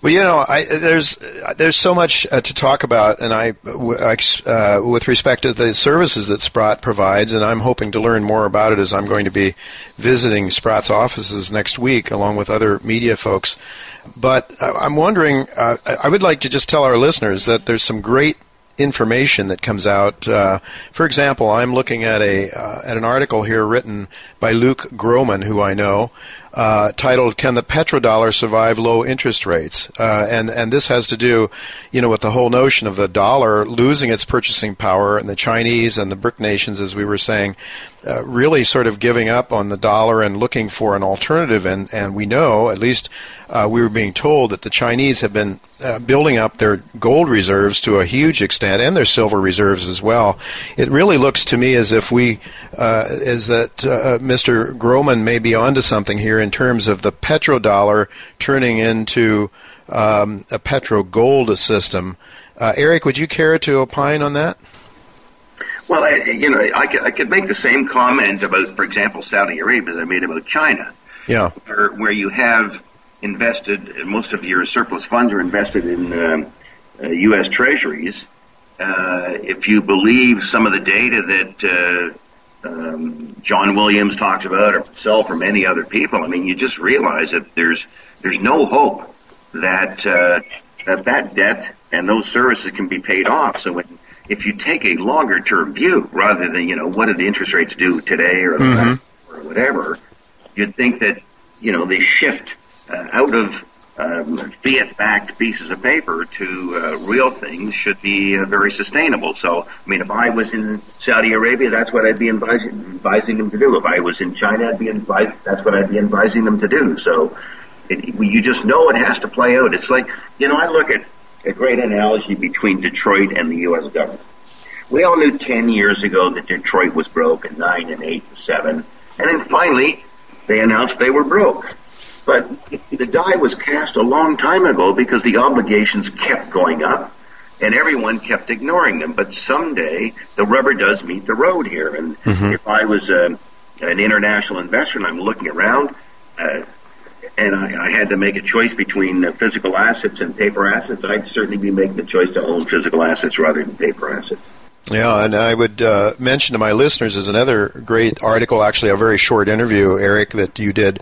Well, you know, I, there's there's so much uh, to talk about, and I, uh, with respect to the services that Sprott provides, and I'm hoping to learn more about it as I'm going to be visiting Sprott's offices next week, along with other media folks. But uh, I'm wondering, uh, I would like to just tell our listeners that there's some great information that comes out. Uh, for example, I'm looking at a uh, at an article here written by Luke Gromen, who I know, uh, titled "Can the Petrodollar Survive Low Interest Rates?" Uh, and and this has to do, you know, with the whole notion of the dollar losing its purchasing power, and the Chinese and the BRIC nations, as we were saying, uh, really sort of giving up on the dollar and looking for an alternative. And, and we know, at least uh, we were being told, that the Chinese have been uh, building up their gold reserves to a huge extent and their silver reserves as well. It really looks to me as if we, is that uh, Mr. Gromen may be onto something here in terms of the petrodollar turning into um, a petro gold system. Uh, Eric, would you care to opine on that? Well, I, you know, I could, I could make the same comment about, for example, Saudi Arabia that I made about China, Yeah. where, where you have invested, most of your surplus funds are invested in um, uh, U.S. Treasuries. Uh, if you believe some of the data that uh, um, John Williams talks about, or myself, or many other people, I mean, you just realize that there's there's no hope that uh, that that debt and those services can be paid off. So when if you take a longer term view rather than, you know, what did the interest rates do today or, Mhm. or whatever, you'd think that, you know, they shift uh, out of um, fiat backed pieces of paper to uh, real things should be uh, very sustainable. So, I mean, if I was in Saudi Arabia, that's what I'd be advising, advising them to do. If I was in China, I'd be advising, that's what I'd be advising them to do. So, it, you just know it has to play out. It's like, you know, I look at a great analogy between Detroit and the U.S. government. We all knew 10 years ago that Detroit was broke and 9 and 8 and 7. And then finally, they announced they were broke. But the die was cast a long time ago because the obligations kept going up and everyone kept ignoring them. But someday the rubber does meet the road here. And Mhm. if I was a, an international investor and I'm looking around, uh, and I, I had to make a choice between uh, physical assets and paper assets, I'd certainly be making the choice to own physical assets rather than paper assets. Yeah, and I would uh, mention to my listeners as another great article, actually a very short interview, Eric, that you did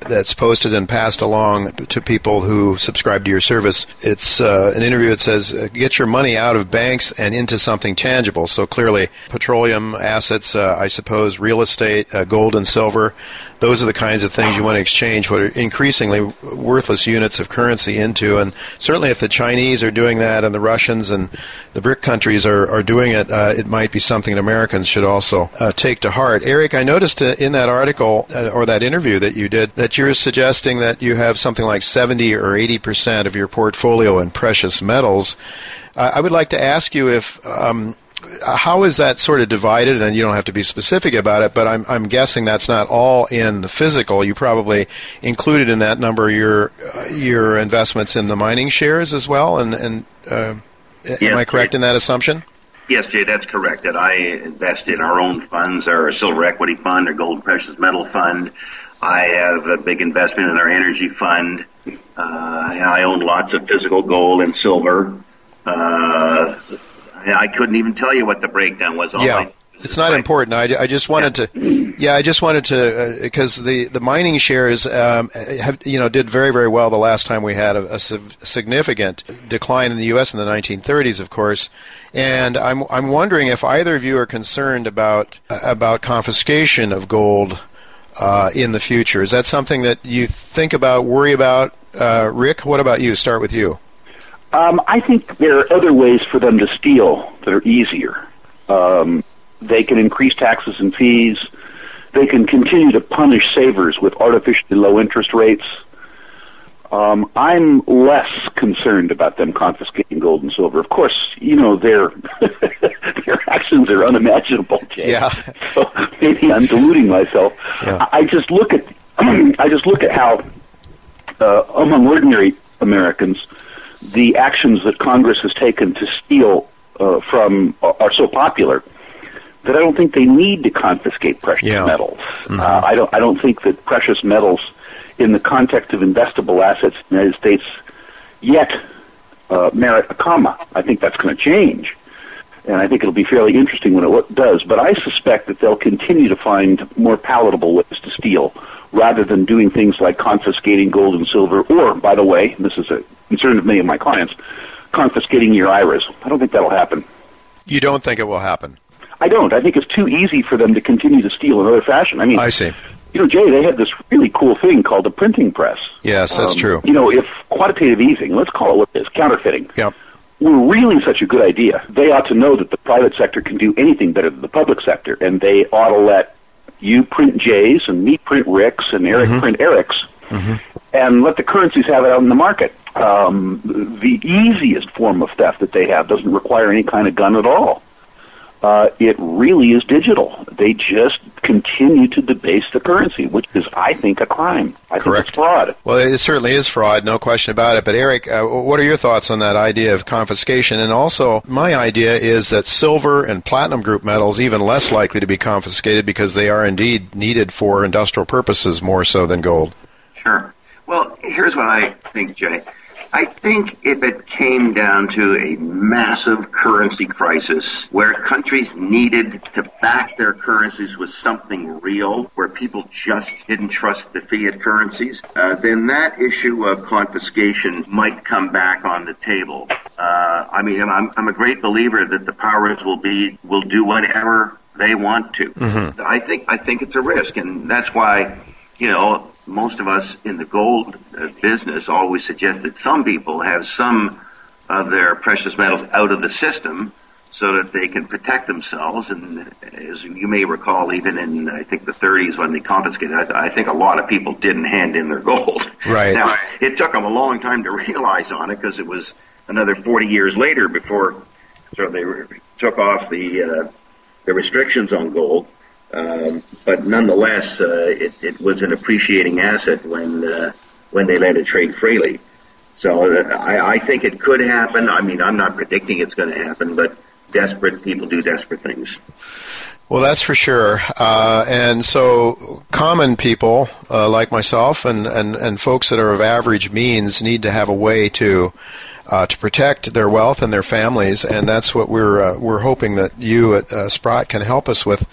that's posted and passed along to people who subscribe to your service. It's uh, an interview that says, uh, "Get your money out of banks and into something tangible." So clearly, petroleum assets, uh, I suppose, real estate, uh, gold and silver. Those are the kinds of things you want to exchange what are increasingly worthless units of currency into. And certainly, if the Chinese are doing that and the Russians and the BRIC countries are, are doing it, uh, it might be something that Americans should also uh, take to heart. Eric, I noticed in that article or that interview that you did that you're suggesting that you have something like 70 or 80 percent of your portfolio in precious metals. Uh, I would like to ask you if um, how is that sort of divided? And you don't have to be specific about it, but I'm, I'm guessing that's not all in the physical. You probably included in that number your uh, your investments in the mining shares as well. And, and uh, yes, am I correct in that assumption? Yes, Jay, that's correct. That I invest in our own funds, our silver equity fund, our gold precious metal fund. I have a big investment in our energy fund. Uh, I own lots of physical gold and silver. Uh, I couldn't even tell you what the breakdown was. All yeah. It's not important. I, I just wanted yeah. to, yeah, I just wanted to because uh, the, the mining shares um, have you know did very very well the last time we had a, a significant decline in the U.S. in the 1930s, of course, and I'm I'm wondering if either of you are concerned about about confiscation of gold uh, in the future. Is that something that you think about, worry about? Uh, Rick, what about you? Start with you. Um, I think there are other ways for them to steal that are easier. Um, they can increase taxes and fees. They can continue to punish savers with artificially low interest rates. Um, I'm less concerned about them confiscating gold and silver. Of course, you know their their actions are unimaginable. Jay. Yeah. So maybe I'm deluding myself. Yeah. I just look at I just look at how uh, among ordinary Americans the actions that Congress has taken to steal uh, from are so popular that I don't think they need to confiscate precious yeah. metals. Mm-hmm. Uh, I don't. I don't think that precious metals, in the context of investable assets in the United States, yet uh, merit a comma. I think that's going to change, and I think it'll be fairly interesting when it does. But I suspect that they'll continue to find more palatable ways to steal, rather than doing things like confiscating gold and silver, or, by the way, this is a concern of many of my clients, confiscating your IRAs. I don't think that'll happen. You don't think it will happen? I don't. I think it's too easy for them to continue to steal in other fashion. I mean, I see. You know, Jay, they had this really cool thing called the printing press. Yes, that's um, true. You know, if quantitative easing, let's call it what it is, counterfeiting. Yep. Were really such a good idea. They ought to know that the private sector can do anything better than the public sector, and they ought to let you print Jay's and me print Rick's and Eric mm-hmm. print Eric's, mm-hmm. and let the currencies have it out in the market. Um, the easiest form of theft that they have doesn't require any kind of gun at all uh, it really is digital. They just continue to debase the currency, which is, I think, a crime. I Correct. think it's fraud. Well, it certainly is fraud, no question about it. But Eric, uh, what are your thoughts on that idea of confiscation? And also, my idea is that silver and platinum group metals even less likely to be confiscated because they are indeed needed for industrial purposes more so than gold. Sure. Well, here's what I think, Jay. I think if it came down to a massive currency crisis where countries needed to back their currencies with something real, where people just didn't trust the fiat currencies, uh, then that issue of confiscation might come back on the table. Uh, I mean, I'm, I'm a great believer that the powers will be will do whatever they want to. Mm-hmm. I think I think it's a risk, and that's why you know most of us in the gold uh, business always suggest that some people have some of their precious metals out of the system so that they can protect themselves. And as you may recall, even in I think the 30s when they confiscated, I, I think a lot of people didn't hand in their gold. Right. Now it took them a long time to realize on it because it was another 40 years later before so they took off the uh, the restrictions on gold. Um, but nonetheless, uh, it, it, was an appreciating asset when uh, when they let it trade freely. So uh, I, I, think it could happen. I mean, I'm not predicting it's going to happen, but desperate people do desperate things. Well, that's for sure. Uh, and so, common people uh, like myself and, and, and folks that are of average means need to have a way to uh, to protect their wealth and their families, and that's what we're uh, we're hoping that you at uh, Sprott can help us with.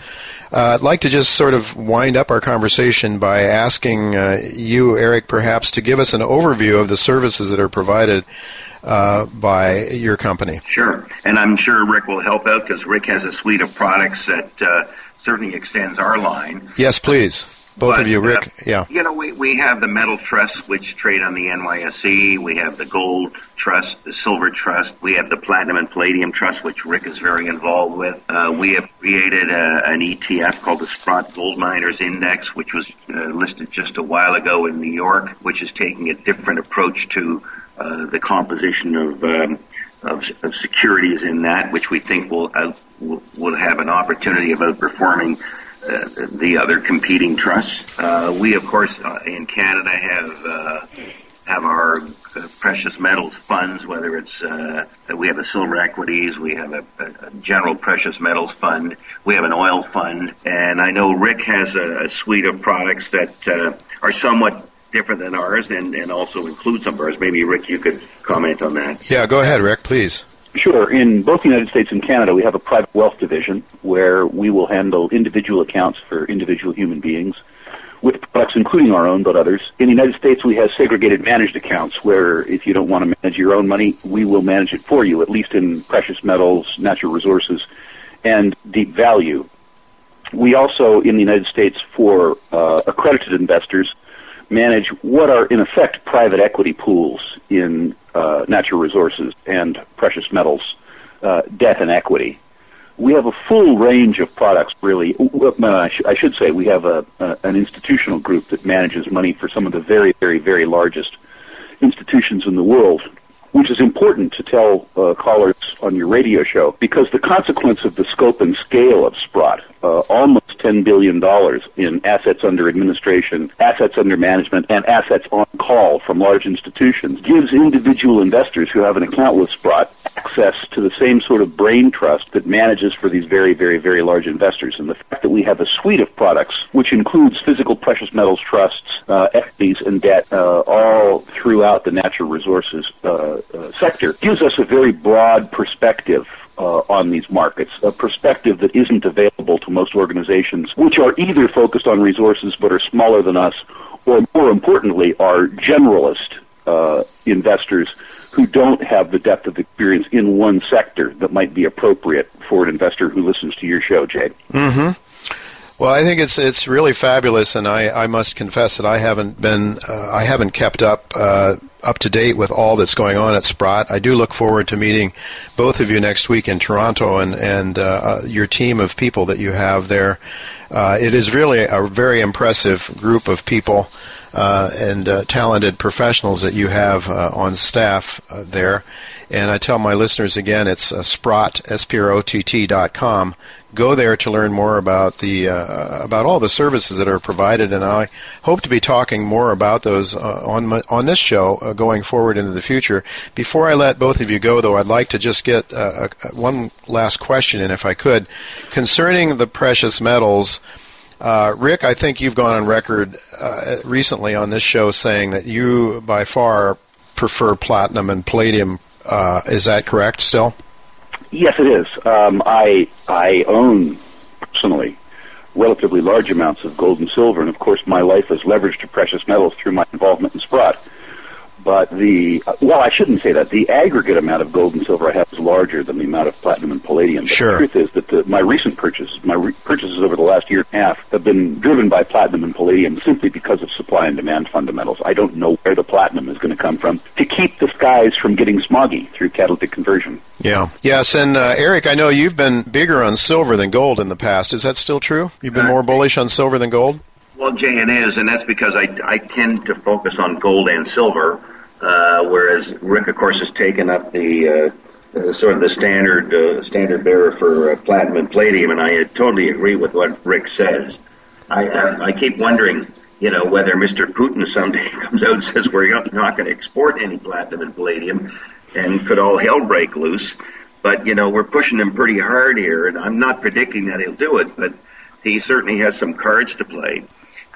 Uh, I'd like to just sort of wind up our conversation by asking you, Eric, perhaps to give us an overview of the services that are provided uh, by your company. Sure, and I'm sure Rick will help out because Rick has a suite of products that uh, certainly extends our line. Yes, please. Both but, of you, Rick. Uh, yeah. You know, we, we have the metal trust, which trade on the NYSE. We have the gold trust, the silver trust. We have the platinum and palladium trust, which Rick is very involved with. Uh, we have created a, an ETF called the Sprott Gold Miners Index, which was uh, listed just a while ago in New York, which is taking a different approach to uh, the composition of, um, of, of securities in that, which we think will out, will, will have an opportunity of outperforming uh, the other competing trusts. Uh, we, of course, uh, in Canada have uh, have our uh, precious metals funds, whether it's uh, we have a silver equities, we have a, a, general precious metals fund, we have an oil fund, and I know Rick has a, a suite of products that uh, are somewhat different than ours and, and also include some of ours. Maybe, Rick, you could comment on that. Yeah, go ahead, Rick, please. Sure. In both the United States and Canada, we have a private wealth division where we will handle individual accounts for individual human beings with products including our own, but others. In the United States, we have segregated managed accounts where if you don't want to manage your own money, we will manage it for you, at least in precious metals, natural resources, and deep value. We also, in the United States, for uh, accredited investors, manage what are in effect private equity pools in uh, natural resources and precious metals, uh, debt and equity. We have a full range of products, really. Uh, I should say we have a, a, an institutional group that manages money for some of the very, very, very largest institutions in the world which is important to tell uh, callers on your radio show because the consequence of the scope and scale of Sprott, uh, almost $10 billion in assets under administration, assets under management, and assets on call from large institutions, gives individual investors who have an account with Sprott access to the same sort of brain trust that manages for these very, very, very large investors. And the fact that we have a suite of products, which includes physical precious metals trusts, uh, equities, and debt, uh, all throughout the natural resources uh, uh sector, gives us a very broad perspective uh, on these markets, a perspective that isn't available to most organizations, which are either focused on resources but are smaller than us, or more importantly, are generalist uh, investors who don't have the depth of experience in one sector that might be appropriate for an investor who listens to your show, Jay. Mm-hmm. Well, I think it's it's really fabulous, and I, I must confess that I haven't been uh, I haven't kept up uh, up to date with all that's going on at Sprott. I do look forward to meeting both of you next week in Toronto and and uh, uh your team of people that you have there. Uh, it is really a very impressive group of people uh, and talented professionals that you have on staff there. And I tell my listeners again, it's uh, Sprott, S-P-R-O-T-T dot com go there to learn more about the uh, about all the services that are provided, and I hope to be talking more about those uh, on my, on this show uh, going forward into the future. Before I let both of you go, though, I'd like to just get uh, one last question in, if I could, concerning the precious metals. Uh, Rick, I think you've gone on record uh, recently on this show saying that you, by far, prefer platinum and palladium. is that correct still? Yes, it is. Um, I I own personally relatively large amounts of gold and silver, and of course, my life is leveraged to precious metals through my involvement in Sprott. But the well, I shouldn't say that. The aggregate amount of gold and silver I have is larger than the amount of platinum and palladium. But sure. The truth is that the, my recent purchases, my re- purchases over the last year and a half, have been driven by platinum and palladium simply because of supply and demand fundamentals. I don't know where the platinum is going to come from to keep the skies from getting smoggy through catalytic conversion. Yeah. Yes, and uh, Eric, I know you've been bigger on silver than gold in the past. Is that still true? You've been uh, more bullish on silver than gold? Well, Jay, it is, and that's because I, I tend to focus on gold and silver uh, whereas Rick, of course, has taken up the uh, uh, sort of the standard uh, standard bearer for uh, platinum and palladium, and I totally agree with what Rick says. I I, I keep wondering, you know, whether Mr. Putin someday comes out and says we're not going to export any platinum and palladium, and could all hell break loose. But, you know, we're pushing him pretty hard here, and I'm not predicting that he'll do it, but he certainly has some cards to play.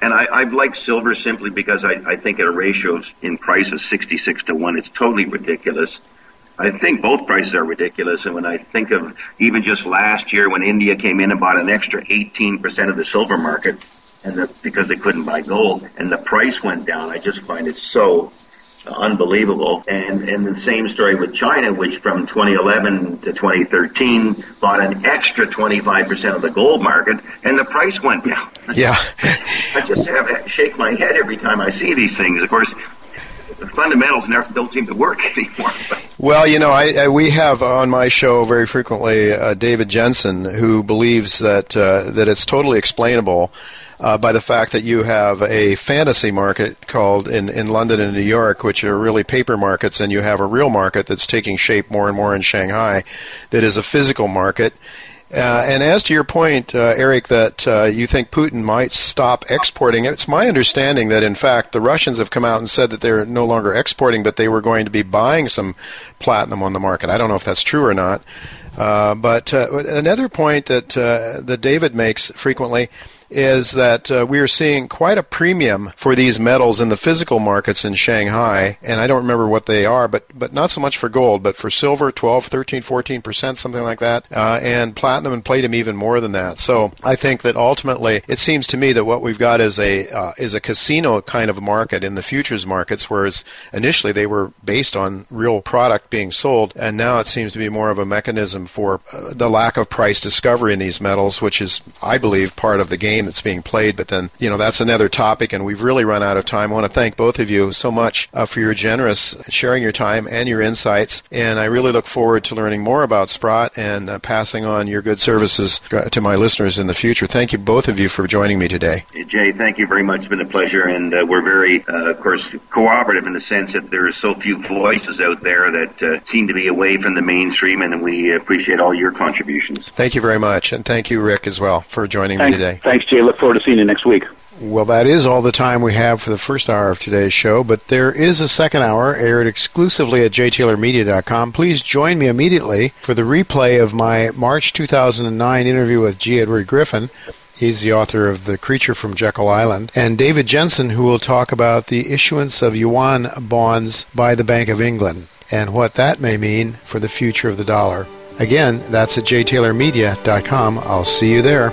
And I, I've liked silver simply because I, I think at a ratio in price of 66 to 1, it's totally ridiculous. I think both prices are ridiculous. And when I think of even just last year when India came in and bought an extra 18% of the silver market, and the, because they couldn't buy gold, and the price went down, I just find it so unbelievable. And and the same story with China, which from 2011 to 2013 bought an extra 25% of the gold market, and the price went down. Yeah, I just have to shake my head every time I see these things. Of course. The fundamentals never, don't seem to work anymore. Well, you know, I, I, we have on my show very frequently uh, David Jensen, who believes that uh, that it's totally explainable uh, by the fact that you have a fantasy market called in, in London and New York, which are really paper markets, and you have a real market that's taking shape more and more in Shanghai that is a physical market. Uh, and as to your point, uh, Eric, that uh, you think Putin might stop exporting, it's my understanding that in fact the Russians have come out and said that they're no longer exporting, but they were going to be buying some platinum on the market. I don't know if that's true or not. Uh, but uh, another point that uh, that David makes frequently is that uh, we are seeing quite a premium for these metals in the physical markets in Shanghai, and I don't remember what they are, but but not so much for gold, but for silver, 12, 13, 14 percent, something like that, uh, and platinum and palladium even more than that. So I think that ultimately, it seems to me that what we've got is a uh, is a casino kind of market in the futures markets, whereas initially they were based on real product being sold, and now it seems to be more of a mechanism for uh, the lack of price discovery in these metals, which is, I believe, part of the game game that's being played. But then, you know, that's another topic, and we've really run out of time. I want to thank both of you so much uh, for your generous sharing your time and your insights. And I really look forward to learning more about Sprott and uh, passing on your good services uh, to my listeners in the future. Thank you, both of you, for joining me today. Jay, thank you very much. It's been a pleasure, and uh, we're very, uh, of course, cooperative in the sense that there are so few voices out there that uh, seem to be away from the mainstream, and we appreciate all your contributions. Thank you very much, and thank you, Rick, as well, for joining thanks, me today. Thanks, Jay. Look forward to seeing you next week. Well, that is all the time we have for the first hour of today's show, but there is a second hour aired exclusively at jtaylormedia.com. Please join me immediately for the replay of my March 2009 interview with G. Edward Griffin. He's the author of The Creature from Jekyll Island. And David Jensen, who will talk about the issuance of yuan bonds by the Bank of England and what that may mean for the future of the dollar. Again, that's at jtaylormedia.com. I'll see you there.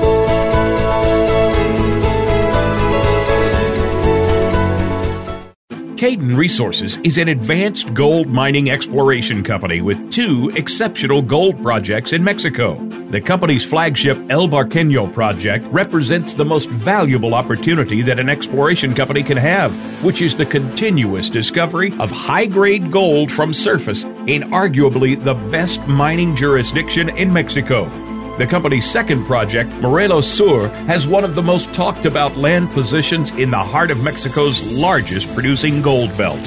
Cayden Resources is an advanced gold mining exploration company with two exceptional gold projects in Mexico. The company's flagship El Barqueño project represents the most valuable opportunity that an exploration company can have, which is the continuous discovery of high grade gold from surface in arguably the best mining jurisdiction in Mexico. The company's second project, Morelos Sur, has one of the most talked about land positions in the heart of Mexico's largest producing gold belt.